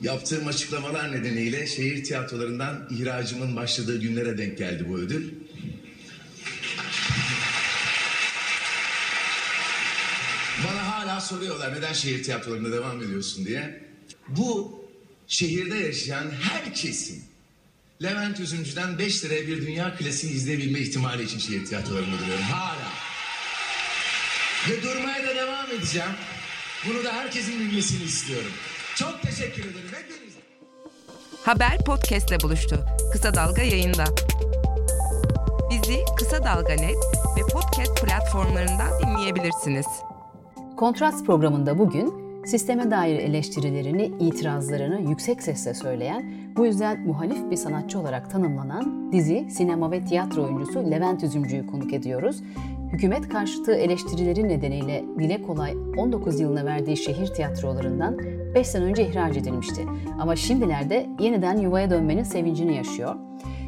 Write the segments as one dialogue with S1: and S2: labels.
S1: Yaptığım açıklamalar nedeniyle şehir tiyatrolarından ihracımın başladığı günlere denk geldi bu ödül. Bana hala soruyorlar neden şehir tiyatrolarında devam ediyorsun diye. Bu şehirde yaşayan herkesin Levent Üzümcü'den 5 liraya bir dünya klasiği izleyebilme ihtimali için şehir tiyatrolarında duruyorum hala. Ve durmaya da devam edeceğim. Bunu da herkesin bilmesini istiyorum. Çok teşekkür ederim hepinize.
S2: Haber podcastle buluştu. Kısa Dalga yayında. Bizi Kısa Dalga Net ve podcast platformlarından dinleyebilirsiniz.
S3: Kontrast programında bugün sisteme dair eleştirilerini, itirazlarını yüksek sesle söyleyen, bu yüzden muhalif bir sanatçı olarak tanımlanan dizi, sinema ve tiyatro oyuncusu Levent Üzümcü'yü konuk ediyoruz. Hükümet karşıtı eleştirileri nedeniyle dile kolay 19 yılına verdiği şehir tiyatrolarından 5 sene önce ihraç edilmişti. Ama şimdilerde yeniden yuvaya dönmenin sevincini yaşıyor.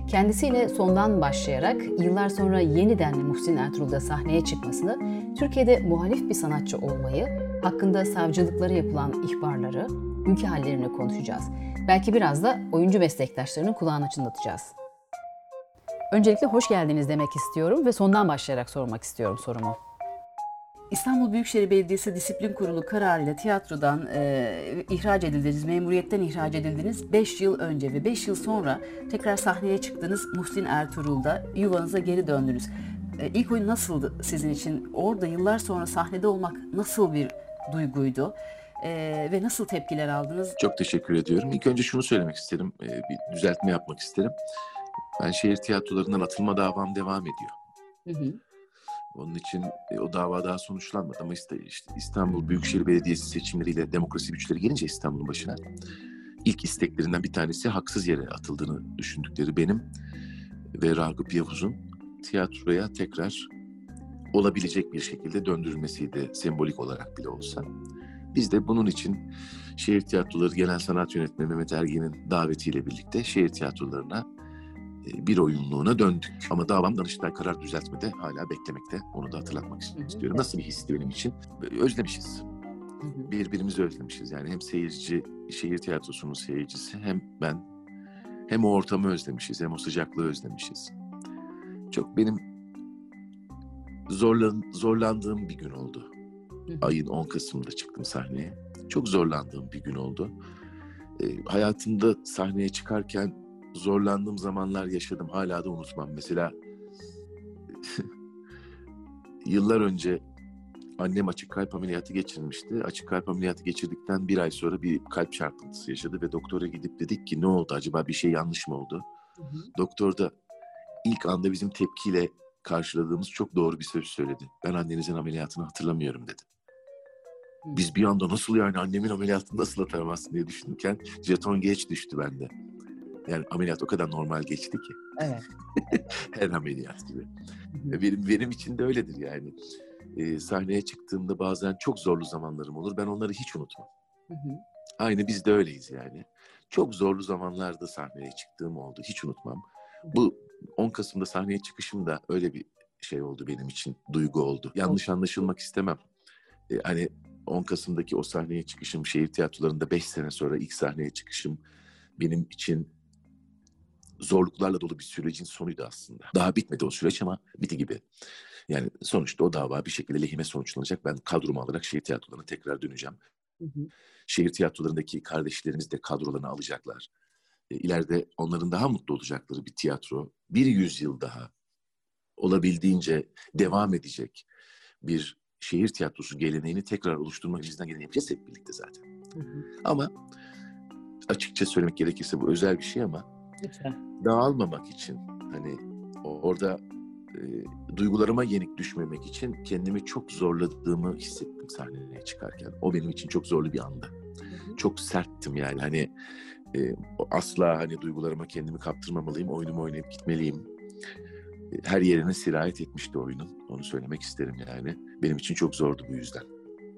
S3: Kendisiyle sondan başlayarak yıllar sonra yeniden Muhsin Ertuğrul'da sahneye çıkmasını, Türkiye'de muhalif bir sanatçı olmayı, hakkında savcılıklara yapılan ihbarları, ülke hallerini konuşacağız. Belki biraz da oyuncu meslektaşlarının kulağını çınlatacağız. Öncelikle hoş geldiniz demek istiyorum ve sondan başlayarak sormak istiyorum sorumu. İstanbul Büyükşehir Belediyesi Disiplin Kurulu kararıyla tiyatrodan e, ihraç edildiniz, memuriyetten ihraç edildiniz 5 yıl önce ve 5 yıl sonra tekrar sahneye çıktınız Muhsin Ertuğrul'da yuvanıza geri döndünüz. E, ilk oyun nasıldı sizin için? Orada yıllar sonra sahnede olmak nasıl bir duyguydu? E, ve nasıl tepkiler aldınız?
S4: Çok teşekkür ediyorum. İlk önce şunu söylemek isterim, e, bir düzeltme yapmak isterim. Ben şehir tiyatrolarından atılma davam devam ediyor.
S3: Hı hı.
S4: Onun için e, o dava daha sonuçlanmadı ama işte, işte İstanbul Büyükşehir Belediyesi seçimleriyle demokrasi güçleri gelince İstanbul'un başına ilk isteklerinden bir tanesi haksız yere atıldığını düşündükleri benim ve Ragıp Yavuz'un tiyatroya tekrar olabilecek bir şekilde döndürülmesiydi sembolik olarak bile olsa. Biz de bunun için Şehir Tiyatroları Genel Sanat Yönetmeni Mehmet Ergen'in davetiyle birlikte şehir tiyatrolarına e, bir oyunluğuna döndük. Ama davam Danıştay karar düzeltmede hala beklemekte. Onu da hatırlatmak istiyorum. Nasıl bir histi benim için? Özlemişiz. Birbirimizi özlemişiz. Yani hem seyirci, şehir tiyatrosunun seyircisi hem ben hem o ortamı özlemişiz hem o sıcaklığı özlemişiz. Çok benim zorlan, zorlandığım bir gün oldu. Ayın 10 Kasım'da çıktım sahneye. Çok zorlandığım bir gün oldu. E, hayatımda sahneye çıkarken zorlandığım zamanlar yaşadım. Hala da unutmam. Mesela yıllar önce annem açık kalp ameliyatı geçirmişti. Açık kalp ameliyatı geçirdikten bir ay sonra bir kalp çarpıntısı yaşadı ve doktora gidip dedik ki ne oldu acaba bir şey yanlış mı oldu?
S3: Hı hı.
S4: Doktor da ilk anda bizim tepkiyle karşıladığımız çok doğru bir söz söyledi. Ben annenizin ameliyatını hatırlamıyorum dedi. Biz bir anda nasıl yani annemin ameliyatını nasıl hatırlamazsın diye düşünürken jeton geç düştü bende. Yani ameliyat o kadar normal geçti ki.
S3: Evet.
S4: Her ameliyat gibi. Benim, benim için de öyledir yani. Ee, sahneye çıktığımda bazen çok zorlu zamanlarım olur. Ben onları hiç unutmam.
S3: Hı hı.
S4: Aynı biz de öyleyiz yani. Çok zorlu zamanlarda sahneye çıktığım oldu. Hiç unutmam. Bu 10 Kasım'da sahneye çıkışım da öyle bir şey oldu benim için. Duygu oldu. Yanlış anlaşılmak istemem. Ee, hani 10 Kasım'daki o sahneye çıkışım, şehir tiyatrolarında 5 sene sonra ilk sahneye çıkışım benim için zorluklarla dolu bir sürecin sonuydu aslında. Daha bitmedi o süreç ama biti gibi. Yani sonuçta o dava bir şekilde lehime sonuçlanacak. Ben kadromu alarak şehir tiyatrolarına tekrar döneceğim.
S3: Hı hı.
S4: Şehir tiyatrolarındaki kardeşlerimiz de kadrolarını alacaklar. E, ileride onların daha mutlu olacakları bir tiyatro, bir yüzyıl daha olabildiğince devam edecek bir şehir tiyatrosu geleneğini tekrar oluşturmak bizden gelen yapacağız hep birlikte zaten.
S3: Hı hı.
S4: Ama açıkça söylemek gerekirse bu özel bir şey ama
S3: Lütfen.
S4: dağılmamak için hani orada e, duygularıma yenik düşmemek için kendimi çok zorladığımı hissettim sahneye çıkarken. O benim için çok zorlu bir anda. Çok serttim yani hani e, asla hani duygularıma kendimi kaptırmamalıyım, oyunumu oynayıp gitmeliyim. E, her yerine sirayet etmişti oyunun. Onu söylemek isterim yani. Benim için çok zordu bu yüzden.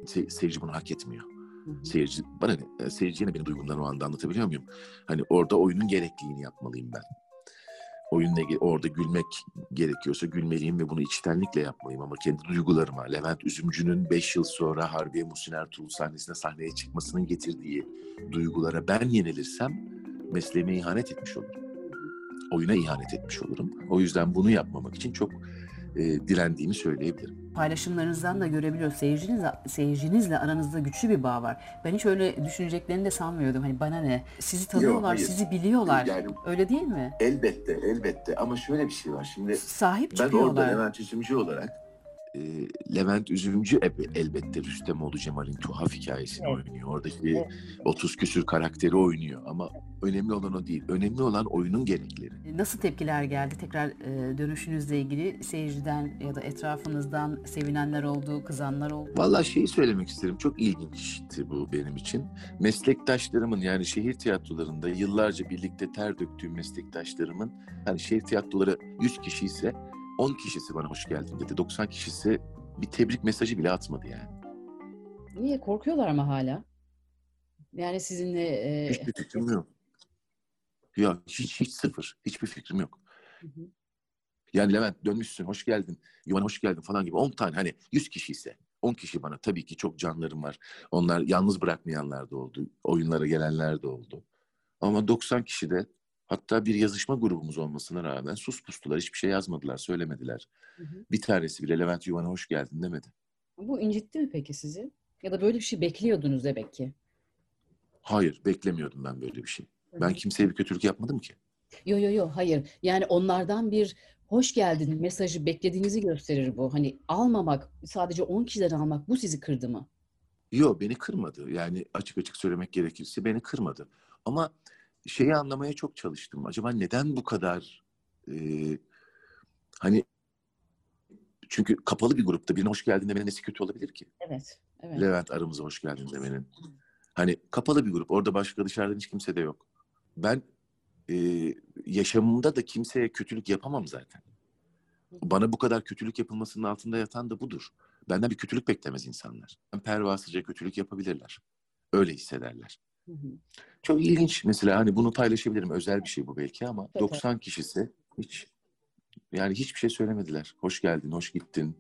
S4: Se- seyirci bunu hak etmiyor.
S3: Hı hı.
S4: Seyirci, bana ne? Seyirciye ne benim duygumdan o anda anlatabiliyor muyum? Hani orada oyunun gerekliliğini yapmalıyım ben. Oyunla ilgili orada gülmek gerekiyorsa gülmeliyim ve bunu içtenlikle yapmalıyım ama kendi duygularıma Levent Üzümcü'nün 5 yıl sonra Harbiye Muhsin Ertuğrul sahnesinde sahneye çıkmasının getirdiği duygulara ben yenilirsem mesleğime ihanet etmiş olurum. Oyuna ihanet etmiş olurum. O yüzden bunu yapmamak için çok e, direndiğimi söyleyebilirim.
S3: Paylaşımlarınızdan da görebiliyoruz. Seyircinizle, seyircinizle aranızda güçlü bir bağ var. Ben hiç öyle düşüneceklerini de sanmıyordum. Hani bana ne? Sizi tanıyorlar,
S4: hayır.
S3: sizi biliyorlar.
S4: Yani-
S3: Öyle değil mi?
S4: Elbette, elbette ama şöyle bir şey var. Şimdi
S3: Sahip
S4: Ben orada
S3: çıkıyorlar.
S4: Levent Üzümcü olarak e, Levent Üzümcü elbette Rüstemoğlu Cemal'in tuhaf hikayesini
S3: Evet.
S4: oynuyor. Oradaki
S3: Evet.
S4: 30 küsür karakteri oynuyor ama önemli olan o değil. Önemli olan oyunun gerekleri.
S3: Nasıl tepkiler geldi? Tekrar e, dönüşünüzle ilgili seyirciden ya da etrafınızdan sevinenler oldu, kızanlar oldu.
S4: Vallahi şeyi söylemek isterim. Çok ilginçti bu benim için. Meslektaşlarımın yani şehir tiyatrolarında yıllarca birlikte ter döktüğüm meslektaşlarımın hani şehir tiyatroları 100 kişi ise 10 kişisi bana hoş geldin dedi. 90 kişisi bir tebrik mesajı bile atmadı yani.
S3: Niye? Korkuyorlar mı hala? Yani sizinle... e,
S4: Hiçbir fikrim yok. Ya hiç hiç sıfır. Hiçbir fikrim yok.
S3: Hı hı.
S4: Yani Levent dönmüşsün, hoş geldin, Yuvan hoş geldin falan gibi 10 tane hani 100 kişi ise 10 kişi bana tabii ki çok canlarım var. Onlar yalnız bırakmayanlar da oldu. Oyunlara gelenler de oldu. Ama 90 kişi de hatta bir yazışma grubumuz olmasına rağmen sus pustular. Hiçbir şey yazmadılar, söylemediler.
S3: Hı hı.
S4: Bir tanesi bile Levent Yuvan'a hoş geldin demedi.
S3: Bu incitti mi peki sizi? Ya da böyle bir şey bekliyordunuz demek ki.
S4: Hayır, beklemiyordum ben böyle bir şey.
S3: Hı
S4: Ben
S3: hı.
S4: kimseye bir kötülük yapmadım ki.
S3: Yo yo yo hayır. Yani onlardan bir hoş geldin mesajı beklediğinizi gösterir bu. Hani almamak, sadece 10 kişiden almak bu sizi kırdı mı?
S4: Yok beni kırmadı. Yani açık açık söylemek gerekirse beni kırmadı. Ama şeyi anlamaya çok çalıştım. Acaba neden bu kadar e, hani çünkü kapalı bir grupta birine hoş geldin demenin nesi kötü olabilir ki?
S3: Evet. Evet.
S4: Levent aramıza hoş geldin demenin. Hani kapalı bir grup. Orada başka dışarıdan hiç kimse de yok. Ben e, yaşamımda da kimseye kötülük yapamam zaten. Bana bu kadar kötülük yapılmasının altında yatan da budur. Benden bir kötülük beklemez insanlar. Pervasızca kötülük yapabilirler. Öyle hissederler.
S3: Hı hı.
S4: Çok ilginç mesela hani bunu paylaşabilirim. Özel bir şey bu belki ama
S3: Evet.
S4: 90 kişisi hiç yani hiçbir şey söylemediler. Hoş geldin, hoş gittin.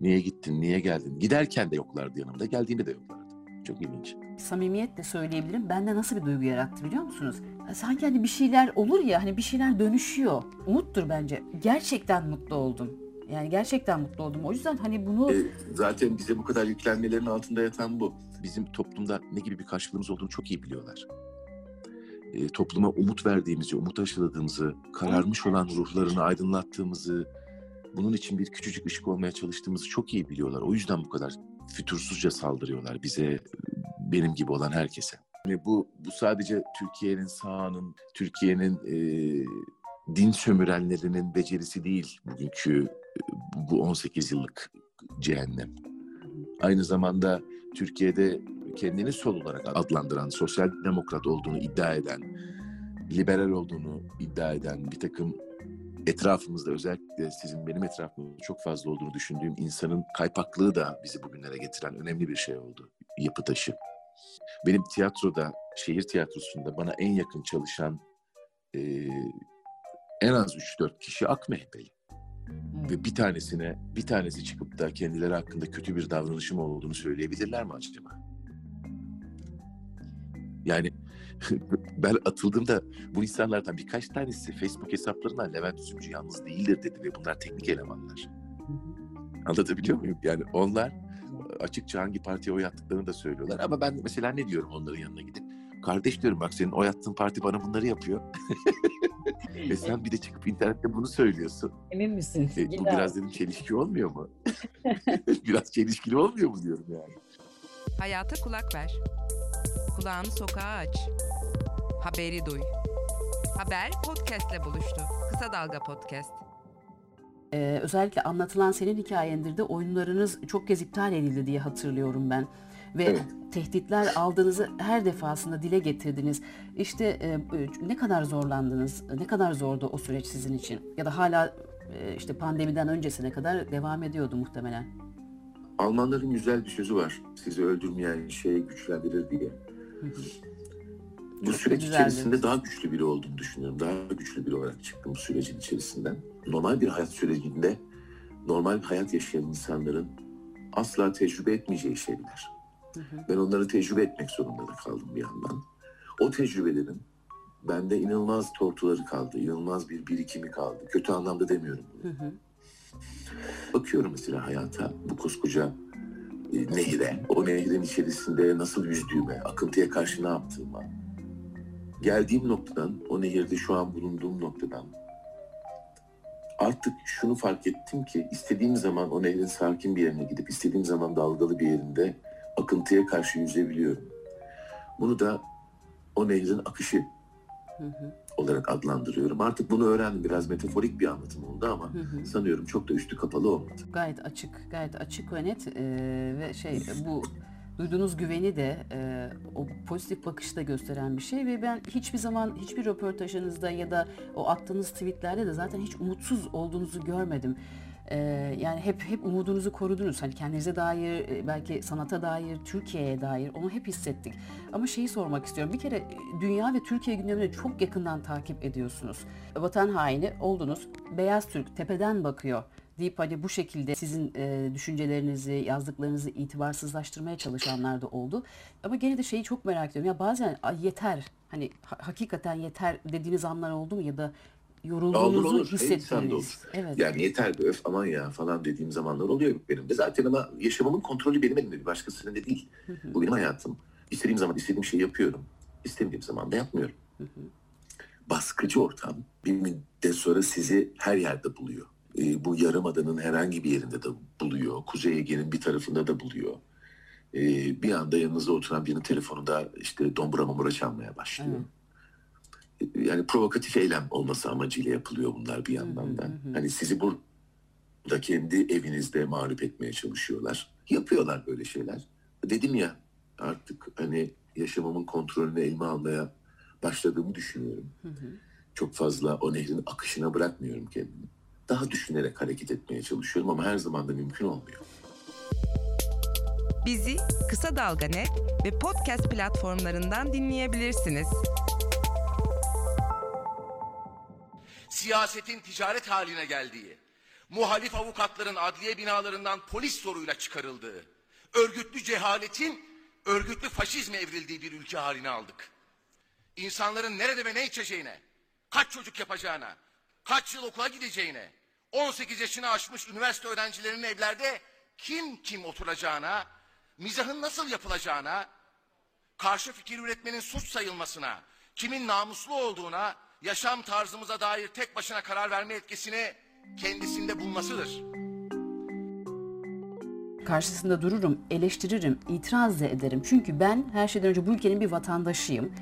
S4: Niye gittin, niye geldin? Giderken de yoklardı yanımda, geldiğinde de yoklardı. Çok ilginç.
S3: Samimiyetle söyleyebilirim. Bende nasıl bir duygu yarattı biliyor musunuz? Sanki hani bir şeyler olur ya hani bir şeyler dönüşüyor. Umuttur bence. Gerçekten mutlu oldum. Yani gerçekten mutlu oldum. O yüzden hani bunu
S4: E, zaten bize bu kadar yüklenmelerin altında yatan bu. Bizim toplumda ne gibi bir karşılığımız olduğunu çok iyi biliyorlar. E, topluma umut verdiğimizi, umut aşıladığımızı, kararmış olan ruhlarını aydınlattığımızı, bunun için bir küçücük ışık olmaya çalıştığımızı çok iyi biliyorlar. O yüzden bu kadar fütursuzca saldırıyorlar bize, benim gibi olan herkese. Yani bu, bu sadece Türkiye'nin sağının, Türkiye'nin e, din sömürenlerinin becerisi değil bugünkü e, bu 18 yıllık cehennem. Aynı zamanda Türkiye'de kendini sol olarak adlandıran, sosyal demokrat olduğunu iddia eden, liberal olduğunu iddia eden bir takım etrafımızda özellikle sizin benim etrafımda çok fazla olduğunu düşündüğüm insanın kaypaklığı da bizi bugünlere getiren önemli bir şey oldu. Yapı taşı. Benim tiyatroda, şehir tiyatrosunda bana en yakın çalışan e, en az 3-4 kişi ak mehbeli. Ve bir tanesine, bir tanesi çıkıp da kendileri hakkında kötü bir davranışım olduğunu söyleyebilirler mi acaba? Yani ben atıldığımda bu insanlardan birkaç tanesi Facebook hesaplarından Levent Üzümcü yalnız değildir dedi ve bunlar teknik elemanlar. Anlatabiliyor muyum? Yani onlar açıkça hangi partiye oy attıklarını da söylüyorlar. Ama ben mesela ne diyorum onların yanına gidip? Kardeş diyorum bak senin oy attığın parti bana bunları yapıyor. Ve sen bir de çıkıp internette bunu söylüyorsun.
S3: emin misin?
S4: E, bu biraz dedim çelişki olmuyor mu? biraz çelişkili olmuyor mu diyorum yani.
S2: Hayata kulak ver. Kulağını sokağa aç. Haberi duy. Haber podcastle buluştu. Kısa Dalga Podcast.
S3: Ee, özellikle anlatılan senin hikayendir de oyunlarınız çok kez iptal edildi diye hatırlıyorum ben. Ve
S4: Evet.
S3: tehditler aldığınızı her defasında dile getirdiniz. İşte e, ne kadar zorlandınız, ne kadar zordu o süreç sizin için? Ya da hala e, işte pandemiden öncesine kadar devam ediyordu muhtemelen.
S4: Almanların güzel bir sözü var. Sizi öldürmeyen şey güçlendirir diye.
S3: Hı hı.
S4: bu süreç içerisinde daha güçlü biri olduğumu düşünüyorum. Daha güçlü biri olarak çıktım bu sürecin içerisinden. Normal bir hayat sürecinde normal hayat yaşayan insanların asla tecrübe etmeyeceği şeyler. Hı hı. Ben onları tecrübe etmek zorunda da kaldım bir yandan. O tecrübelerin bende inanılmaz tortuları kaldı, inanılmaz bir birikimi kaldı. Kötü anlamda demiyorum bunu. Hı hı. Bakıyorum mesela hayata, bu koskoca e, nehire, o nehrin içerisinde nasıl yüzdüğüme, akıntıya karşı ne yaptığıma, geldiğim noktadan, o nehirde şu an bulunduğum noktadan artık şunu fark ettim ki istediğim zaman o nehrin sakin bir yerine gidip istediğim zaman dalgalı bir yerinde akıntıya karşı yüzebiliyorum. Bunu da o nehrin akışı hı hı. olarak adlandırıyorum. Artık bunu öğrendim. Biraz metaforik bir anlatım oldu ama hı hı. sanıyorum çok da üstü kapalı olmadı.
S3: Gayet açık, gayet açık ve net ee, ve şey bu duyduğunuz güveni de e, o pozitif bakışı da gösteren bir şey ve ben hiçbir zaman hiçbir röportajınızda ya da o attığınız tweetlerde de zaten hiç umutsuz olduğunuzu görmedim. Ee, yani hep hep umudunuzu korudunuz. Hani kendinize dair, e, belki sanata dair, Türkiye'ye dair onu hep hissettik. Ama şeyi sormak istiyorum. Bir kere e, dünya ve Türkiye gündemini çok yakından takip ediyorsunuz. Vatan haini oldunuz. Beyaz Türk tepeden bakıyor deyip hani bu şekilde sizin e, düşüncelerinizi, yazdıklarınızı itibarsızlaştırmaya çalışanlar da oldu. Ama gene de şeyi çok merak ediyorum. Ya bazen yeter, hani ha, hakikaten yeter dediğiniz anlar oldu mu ya da yorulduğunuzu hissettiniz.
S4: Evet. Yani yeter be öf aman ya falan dediğim zamanlar oluyor benim de. Zaten ama yaşamımın kontrolü benim elimde. Başkasının da değil. Bu benim hayatım. İstediğim zaman istediğim şeyi yapıyorum. İstemediğim zaman da yapmıyorum. Baskıcı ortam bir müddet sonra sizi her yerde buluyor e, bu yarımadanın herhangi bir yerinde de buluyor. Kuzey Ege'nin bir tarafında da buluyor. E, bir anda yanınızda oturan birinin telefonunda işte dombura mamura çalmaya başlıyor. Evet. Yani provokatif eylem olması amacıyla yapılıyor bunlar bir yandan da. Hani sizi burada kendi evinizde mağlup etmeye çalışıyorlar. Yapıyorlar böyle şeyler. Dedim ya artık hani yaşamımın kontrolünü elime almaya başladığımı düşünüyorum. Hı hı. Çok fazla o nehrin akışına bırakmıyorum kendimi daha düşünerek hareket etmeye çalışıyorum ama her zaman da mümkün olmuyor.
S2: Bizi Kısa Dalga Net ve podcast platformlarından dinleyebilirsiniz.
S1: Siyasetin ticaret haline geldiği, muhalif avukatların adliye binalarından polis soruyla çıkarıldığı, örgütlü cehaletin örgütlü faşizme evrildiği bir ülke haline aldık. İnsanların nerede ve ne içeceğine, kaç çocuk yapacağına, kaç yıl okula gideceğine, 18 yaşını aşmış üniversite öğrencilerinin evlerde kim kim oturacağına, mizahın nasıl yapılacağına, karşı fikir üretmenin suç sayılmasına, kimin namuslu olduğuna, yaşam tarzımıza dair tek başına karar verme etkisini kendisinde bulmasıdır.
S3: Karşısında dururum, eleştiririm, itiraz da ederim. Çünkü ben her şeyden önce bu ülkenin bir vatandaşıyım.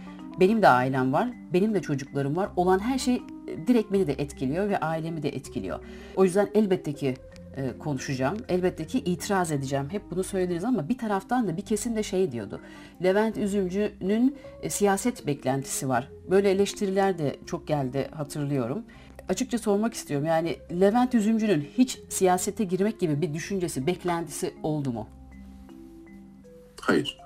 S3: Benim de ailem var, benim de çocuklarım var. Olan her şey direkt beni de etkiliyor ve ailemi de etkiliyor. O yüzden elbette ki e, konuşacağım. Elbette ki itiraz edeceğim. Hep bunu söylediniz ama bir taraftan da bir kesim de şey diyordu. Levent Üzümcü'nün e, siyaset beklentisi var. Böyle eleştiriler de çok geldi hatırlıyorum. Açıkça sormak istiyorum. Yani Levent Üzümcü'nün hiç siyasete girmek gibi bir düşüncesi, beklentisi oldu mu?
S4: Hayır.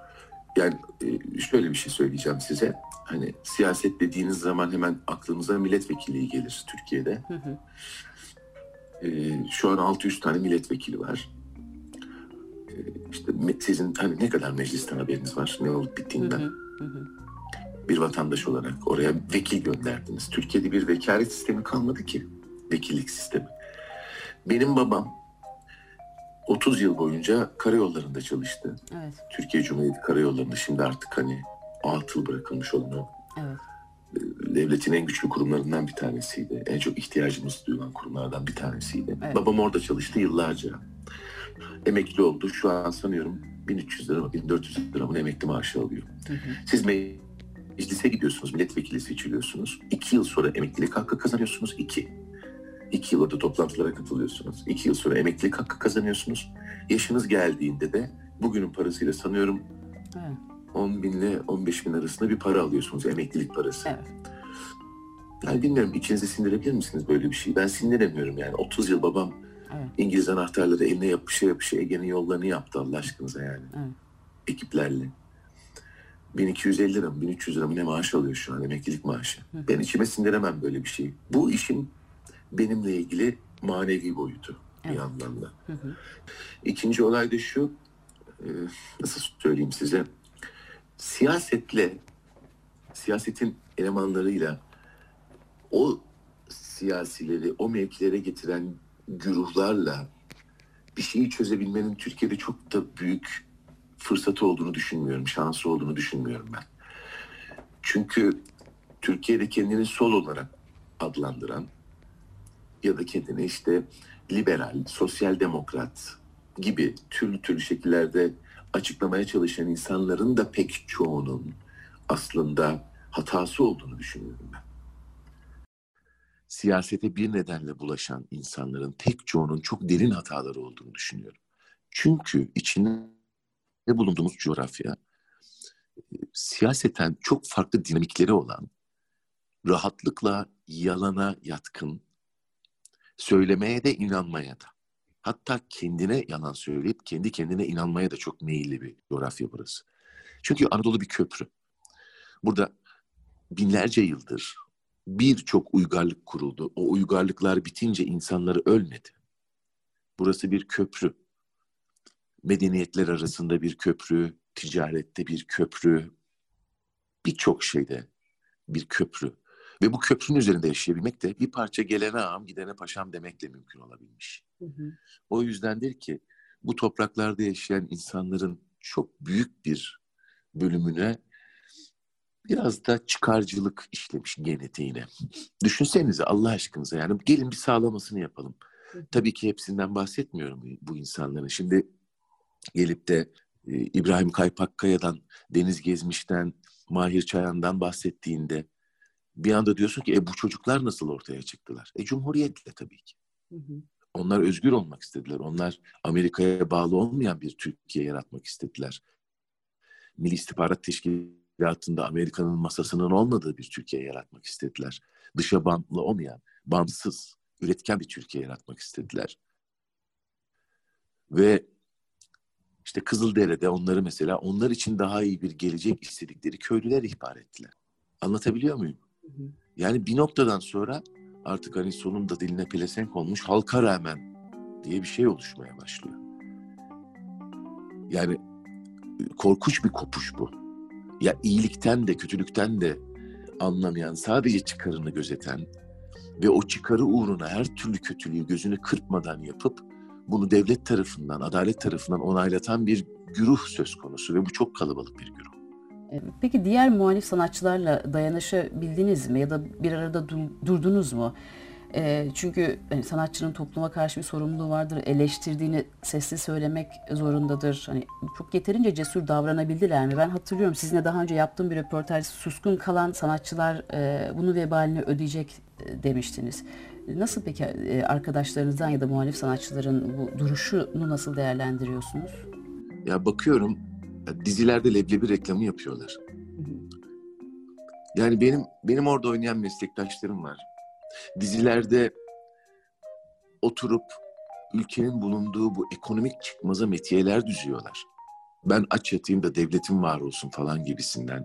S4: Yani e, şöyle bir şey söyleyeceğim size hani siyaset dediğiniz zaman hemen aklımıza milletvekilliği gelir Türkiye'de. Hı hı. Ee, şu an 600 tane milletvekili var. Ee, işte sizin hani ne kadar meclisten haberiniz var ne olup bittiğinden. Hı hı. Hı Bir vatandaş olarak oraya vekil gönderdiniz. Türkiye'de bir vekalet sistemi kalmadı ki. Vekillik sistemi. Benim babam 30 yıl boyunca karayollarında çalıştı. Evet. Türkiye Cumhuriyeti karayollarında şimdi artık hani atıl bırakılmış olan o evet. Devletin en güçlü kurumlarından bir tanesiydi. En çok ihtiyacımız duyulan kurumlardan bir tanesiydi. Evet. Babam orada çalıştı yıllarca. Emekli oldu. Şu an sanıyorum 1300 lira mı 1400 lira mı emekli maaşı alıyor. Hı hı. Siz meclise gidiyorsunuz, milletvekili seçiliyorsunuz. İki yıl sonra emeklilik hakkı kazanıyorsunuz. İki. İki yıl orada toplantılara katılıyorsunuz. İki yıl sonra emeklilik hakkı kazanıyorsunuz. Yaşınız geldiğinde de bugünün parasıyla sanıyorum evet. 10 bin ile 15 bin arasında bir para alıyorsunuz emeklilik parası. Evet. Yani bilmiyorum içinize sindirebilir misiniz böyle bir şey? Ben sindiremiyorum yani. 30 yıl babam evet. İngiliz anahtarları eline yapışa yapışa Ege'nin yollarını yaptı Allah aşkınıza yani. Evet. Ekiplerle. 1250 lira mı 1300 lira mı ne maaş alıyor şu an emeklilik maaşı. Ben içime sindiremem böyle bir şey. Bu işin benimle ilgili manevi boyutu bir anlamda. İkinci olay da şu, e, nasıl söyleyeyim size, siyasetle, siyasetin elemanlarıyla o siyasileri o mevkilere getiren güruhlarla bir şeyi çözebilmenin Türkiye'de çok da büyük fırsatı olduğunu düşünmüyorum, şansı olduğunu düşünmüyorum ben. Çünkü Türkiye'de kendini sol olarak adlandıran ya da kendini işte liberal, sosyal demokrat gibi türlü türlü şekillerde açıklamaya çalışan insanların da pek çoğunun aslında hatası olduğunu düşünüyorum ben. Siyasete bir nedenle bulaşan insanların pek çoğunun çok derin hataları olduğunu düşünüyorum. Çünkü içinde bulunduğumuz coğrafya siyaseten çok farklı dinamikleri olan, rahatlıkla yalana yatkın, söylemeye de inanmaya da. Hatta kendine yalan söyleyip kendi kendine inanmaya da çok meyilli bir coğrafya burası. Çünkü Anadolu bir köprü. Burada binlerce yıldır birçok uygarlık kuruldu. O uygarlıklar bitince insanları ölmedi. Burası bir köprü. Medeniyetler arasında bir köprü, ticarette bir köprü, birçok şeyde bir köprü. Ve bu köprünün üzerinde yaşayabilmek de bir parça gelene ağam gidene paşam demekle mümkün olabilmiş. Hı hı. O yüzdendir ki bu topraklarda yaşayan insanların çok büyük bir bölümüne biraz da çıkarcılık işlemiş genetiğine. Düşünsenize Allah aşkınıza yani gelin bir sağlamasını yapalım. Tabii ki hepsinden bahsetmiyorum bu insanların. Şimdi gelip de e, İbrahim Kaypakkaya'dan, Deniz Gezmiş'ten, Mahir Çayan'dan bahsettiğinde bir anda diyorsun ki e bu çocuklar nasıl ortaya çıktılar? E cumhuriyetle tabii ki. Hı hı. Onlar özgür olmak istediler. Onlar Amerika'ya bağlı olmayan bir Türkiye yaratmak istediler. Milli İstihbarat Teşkilatı'nda Amerika'nın masasının olmadığı bir Türkiye yaratmak istediler. Dışa bağımlı olmayan, bağımsız, üretken bir Türkiye yaratmak istediler. Ve işte Kızıldere'de onları mesela onlar için daha iyi bir gelecek istedikleri köylüler ihbar ettiler. Anlatabiliyor muyum? Yani bir noktadan sonra artık hani sonunda diline pelesenk olmuş halka rağmen diye bir şey oluşmaya başlıyor. Yani korkunç bir kopuş bu. Ya iyilikten de kötülükten de anlamayan, sadece çıkarını gözeten ve o çıkarı uğruna her türlü kötülüğü gözünü kırpmadan yapıp bunu devlet tarafından, adalet tarafından onaylatan bir güruh söz konusu ve bu çok kalabalık bir güruh.
S3: E, peki diğer muhalif sanatçılarla dayanışabildiniz mi ya da bir arada durdunuz mu? E, çünkü hani sanatçının topluma karşı bir sorumluluğu vardır. Eleştirdiğini sesli söylemek zorundadır. Hani çok yeterince cesur davranabildiler mi? Ben hatırlıyorum sizinle daha önce yaptığım bir röportaj suskun kalan sanatçılar e, bunun vebalini ödeyecek e, demiştiniz. Nasıl peki e, arkadaşlarınızdan ya da muhalif sanatçıların bu duruşunu nasıl değerlendiriyorsunuz?
S4: Ya bakıyorum dizilerde leblebi reklamı yapıyorlar. Yani benim benim orada oynayan meslektaşlarım var. Dizilerde oturup ülkenin bulunduğu bu ekonomik çıkmaza metiyeler düzüyorlar. Ben aç yatayım da devletim var olsun falan gibisinden.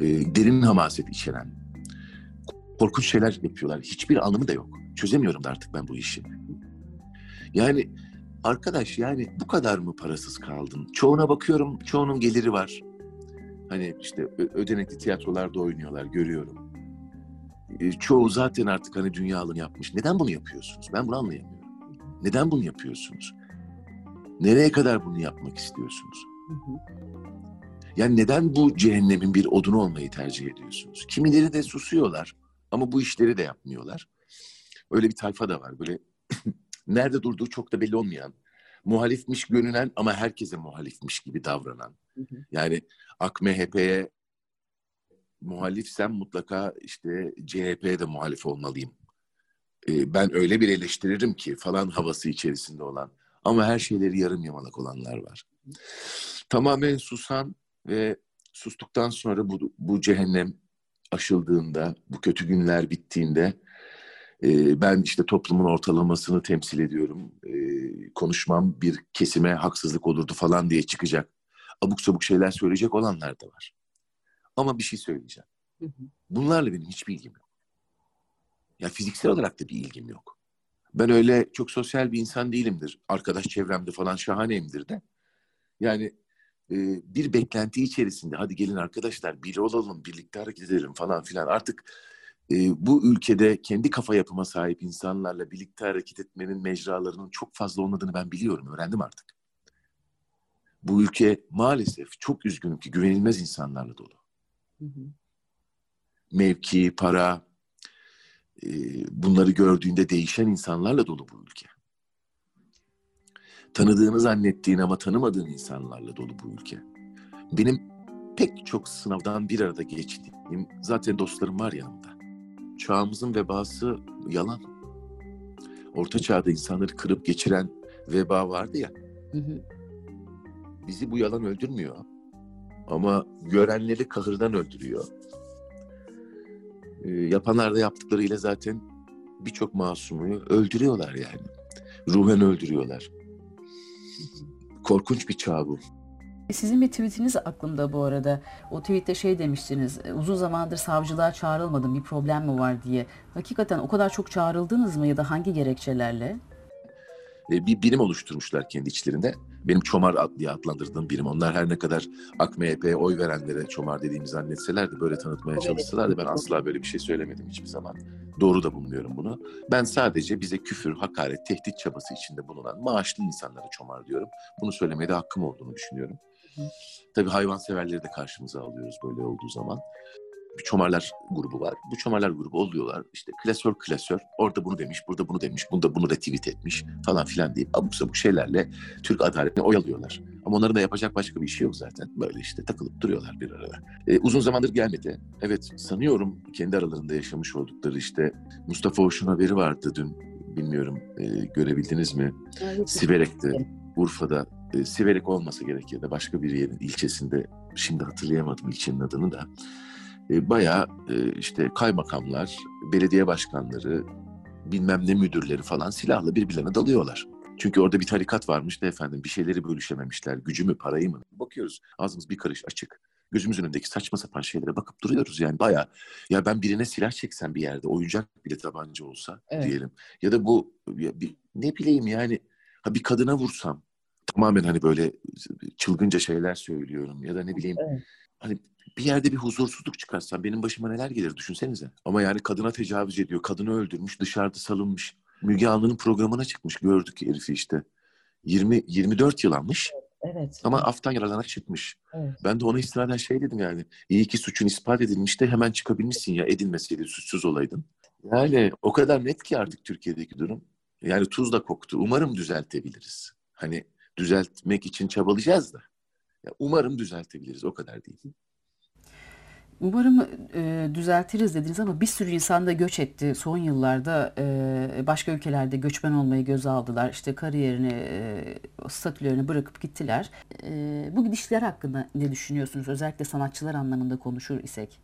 S4: E, derin hamaset içeren. Korkunç şeyler yapıyorlar. Hiçbir anlamı da yok. Çözemiyorum da artık ben bu işi. Yani arkadaş yani bu kadar mı parasız kaldın? Çoğuna bakıyorum, çoğunun geliri var. Hani işte ödenekli tiyatrolarda oynuyorlar, görüyorum. E, çoğu zaten artık hani dünyalını yapmış. Neden bunu yapıyorsunuz? Ben bunu anlayamıyorum. Neden bunu yapıyorsunuz? Nereye kadar bunu yapmak istiyorsunuz? Yani neden bu cehennemin bir odunu olmayı tercih ediyorsunuz? Kimileri de susuyorlar ama bu işleri de yapmıyorlar. Öyle bir tayfa da var. Böyle nerede durduğu çok da belli olmayan, muhalifmiş görünen ama herkese muhalifmiş gibi davranan. Yani AK MHP'ye muhalifsem mutlaka işte CHP'ye de muhalif olmalıyım. Ee, ben öyle bir eleştiririm ki falan havası içerisinde olan ama her şeyleri yarım yamalak olanlar var. Tamamen susan ve sustuktan sonra bu, bu cehennem aşıldığında, bu kötü günler bittiğinde e, ben işte toplumun ortalamasını temsil ediyorum. E, konuşmam bir kesime haksızlık olurdu falan diye çıkacak. abuk sabuk şeyler söyleyecek olanlar da var. Ama bir şey söyleyeceğim. Bunlarla benim hiçbir ilgim yok. Ya fiziksel olarak da bir ilgim yok. Ben öyle çok sosyal bir insan değilimdir. Arkadaş çevremde falan şahaneyimdir de. Yani e, bir beklenti içerisinde hadi gelin arkadaşlar bir olalım, birlikte hareket edelim falan filan. Artık e, bu ülkede kendi kafa yapıma sahip insanlarla birlikte hareket etmenin mecralarının çok fazla olmadığını ben biliyorum, öğrendim artık. Bu ülke maalesef çok üzgünüm ki güvenilmez insanlarla dolu. Hı hı. Mevki, para, e, bunları gördüğünde değişen insanlarla dolu bu ülke. Tanıdığını zannettiğin ama tanımadığın insanlarla dolu bu ülke. Benim pek çok sınavdan bir arada geçtiğim zaten dostlarım var yanımda. Çağımızın vebası yalan. Orta çağda insanları kırıp geçiren veba vardı ya. Hı hı. Bizi bu yalan öldürmüyor. Ama görenleri kahırdan öldürüyor. E, yapanlar da yaptıklarıyla zaten birçok masumu öldürüyorlar yani. Ruhen öldürüyorlar. Korkunç bir çağ bu.
S3: Sizin bir tweetiniz aklımda bu arada. O tweette şey demiştiniz. Uzun zamandır savcılığa çağrılmadım bir problem mi var diye. Hakikaten o kadar çok çağrıldınız mı ya da hangi gerekçelerle?
S4: E, bir birim oluşturmuşlar kendi içlerinde. Benim Çomar diye adlandırdığım birim. Onlar her ne kadar AK MHP'ye oy verenlere Çomar dediğimi zannetseler de böyle tanıtmaya çalışsalar da ben asla böyle bir şey söylemedim hiçbir zaman. Doğru da bulmuyorum bunu. Ben sadece bize küfür, hakaret, tehdit çabası içinde bulunan maaşlı insanlara Çomar diyorum. Bunu söylemeye de hakkım olduğunu düşünüyorum. Tabii hayvanseverleri de karşımıza alıyoruz böyle olduğu zaman bir çomarlar grubu var. Bu çomarlar grubu oluyorlar. İşte klasör klasör. Orada bunu demiş, burada bunu demiş, bunda bunu retweet etmiş falan filan deyip abuk sabuk şeylerle Türk adaletini oyalıyorlar. Ama onların da yapacak başka bir işi yok zaten. Böyle işte takılıp duruyorlar bir arada. Ee, uzun zamandır gelmedi. Evet sanıyorum kendi aralarında yaşamış oldukları işte Mustafa Hoş'un haberi vardı dün. Bilmiyorum e, görebildiniz mi? Siverek'te, Urfa'da e, Siverek olmasa gerek ya da başka bir yerin ilçesinde şimdi hatırlayamadım ilçenin adını da e, bayağı e, işte kaymakamlar, belediye başkanları, bilmem ne müdürleri falan silahla birbirlerine dalıyorlar. Çünkü orada bir tarikat varmış da efendim bir şeyleri bölüşememişler. Gücü mü parayı mı? Bakıyoruz ağzımız bir karış açık. Gözümüzün önündeki saçma sapan şeylere bakıp duruyoruz yani bayağı. Ya ben birine silah çeksem bir yerde oyuncak bile tabanca olsa evet. diyelim. Ya da bu ya bir, ne bileyim yani ha bir kadına vursam tamamen hani böyle çılgınca şeyler söylüyorum ya da ne bileyim evet. hani bir yerde bir huzursuzluk çıkarsa benim başıma neler gelir düşünsenize. Ama yani kadına tecavüz ediyor, kadını öldürmüş, dışarıda salınmış. Müge Anlı'nın programına çıkmış gördük herifi işte. 20 24 yıl almış. Evet. Ama aftan yaralanarak çıkmış. Evet. Ben de ona istinaden şey dedim yani. İyi ki suçun ispat edilmiş de hemen çıkabilmişsin ya edilmeseydi suçsuz olaydın. Yani o kadar net ki artık Türkiye'deki durum. Yani tuz da koktu. Umarım düzeltebiliriz. Hani düzeltmek için çabalayacağız da. Ya umarım düzeltebiliriz o kadar değil.
S3: Umarım e, düzeltiriz dediniz ama bir sürü insan da göç etti. Son yıllarda e, başka ülkelerde göçmen olmayı göze aldılar. İşte kariyerini, e, statülerini bırakıp gittiler. E, bu gidişler hakkında ne düşünüyorsunuz? Özellikle sanatçılar anlamında konuşur isek.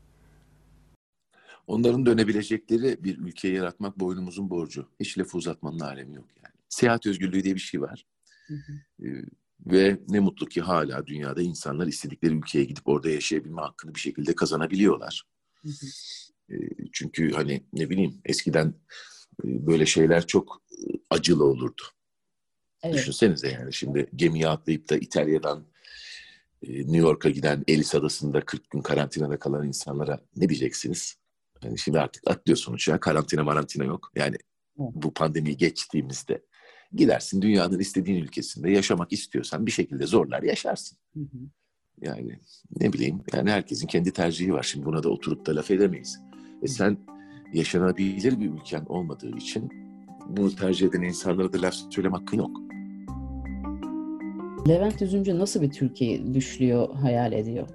S4: Onların dönebilecekleri bir ülkeyi yaratmak boynumuzun borcu. Hiç lafı uzatmanın alemi yok yani. Seyahat özgürlüğü diye bir şey var. Hı hı. E, ve ne mutlu ki hala dünyada insanlar istedikleri ülkeye gidip orada yaşayabilme hakkını bir şekilde kazanabiliyorlar. Hı hı. Çünkü hani ne bileyim eskiden böyle şeyler çok acılı olurdu. Evet. Düşünsenize yani şimdi gemiye atlayıp da İtalya'dan New York'a giden Ellis Adası'nda 40 gün karantinada kalan insanlara ne diyeceksiniz? Yani şimdi artık atlıyor uçağa karantina marantina yok. Yani bu pandemiyi geçtiğimizde Gidersin dünyanın istediğin ülkesinde yaşamak istiyorsan bir şekilde zorlar yaşarsın. Hı hı. Yani ne bileyim yani herkesin kendi tercihi var. Şimdi buna da oturup da laf edemeyiz. E sen yaşanabilir bir ülken olmadığı için bunu tercih eden insanlara da laf söyleme hakkın yok.
S3: Levent Üzümcü nasıl bir Türkiye düşlüyor, hayal ediyor?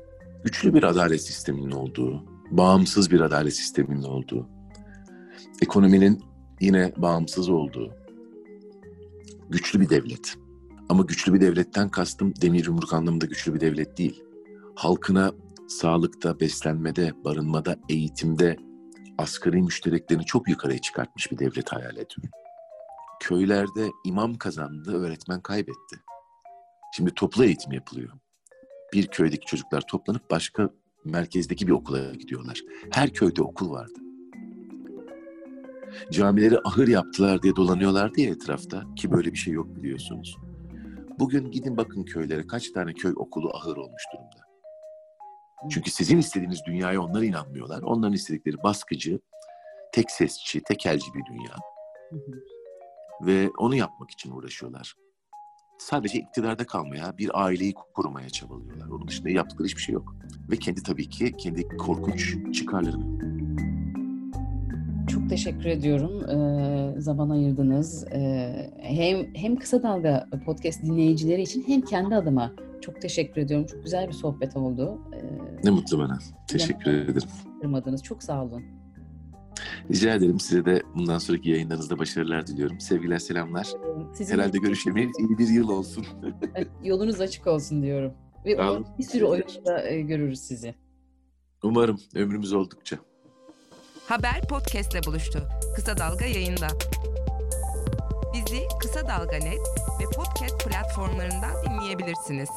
S4: Güçlü bir adalet sisteminin olduğu, bağımsız bir adalet sisteminin olduğu, ekonominin yine bağımsız olduğu, güçlü bir devlet. Ama güçlü bir devletten kastım demir yumruk anlamında güçlü bir devlet değil. Halkına sağlıkta, beslenmede, barınmada, eğitimde asgari müştereklerini çok yukarıya çıkartmış bir devlet hayal ediyorum. Köylerde imam kazandı, öğretmen kaybetti. Şimdi toplu eğitim yapılıyor. bir köydeki çocuklar toplanıp başka merkezdeki bir okula gidiyorlar. Her köyde okul vardı. Camileri ahır yaptılar diye dolanıyorlardı ya etrafta ki böyle bir şey yok biliyorsunuz. Bugün gidin bakın köylere kaç tane köy okulu ahır olmuş durumda. Çünkü sizin istediğiniz dünyaya onlar inanmıyorlar. Onların istedikleri baskıcı, tek sesçi, tekelci bir dünya. Ve onu yapmak için uğraşıyorlar. Sadece iktidarda kalmaya, bir aileyi kurmaya çabalıyorlar. Onun dışında yaptıkları hiçbir şey yok. Ve kendi tabii ki kendi korkunç çıkarlarını.
S5: Çok teşekkür ediyorum. Ee, zaman ayırdınız. Ee, hem hem Kısa Dalga podcast dinleyicileri için hem kendi adıma çok teşekkür ediyorum. Çok güzel bir sohbet oldu. Ee,
S4: Ne mutlu bana. Teşekkür ederim.
S5: kırmadınız. Çok sağ olun.
S4: Rica ederim. Size de bundan sonraki yayınlarınızda başarılar diliyorum. Sevgiler, selamlar.
S5: Sizin
S4: Herhalde görüşemeyiz. İyi bir yıl olsun.
S5: yolunuz açık olsun diyorum. Ve bir sürü oyunda görürüz sizi.
S4: Umarım ömrümüz oldukça.
S2: Haber podcastle buluştu. Kısa Dalga yayında. Bizi Kısa Dalga Net ve podcast platformlarından dinleyebilirsiniz.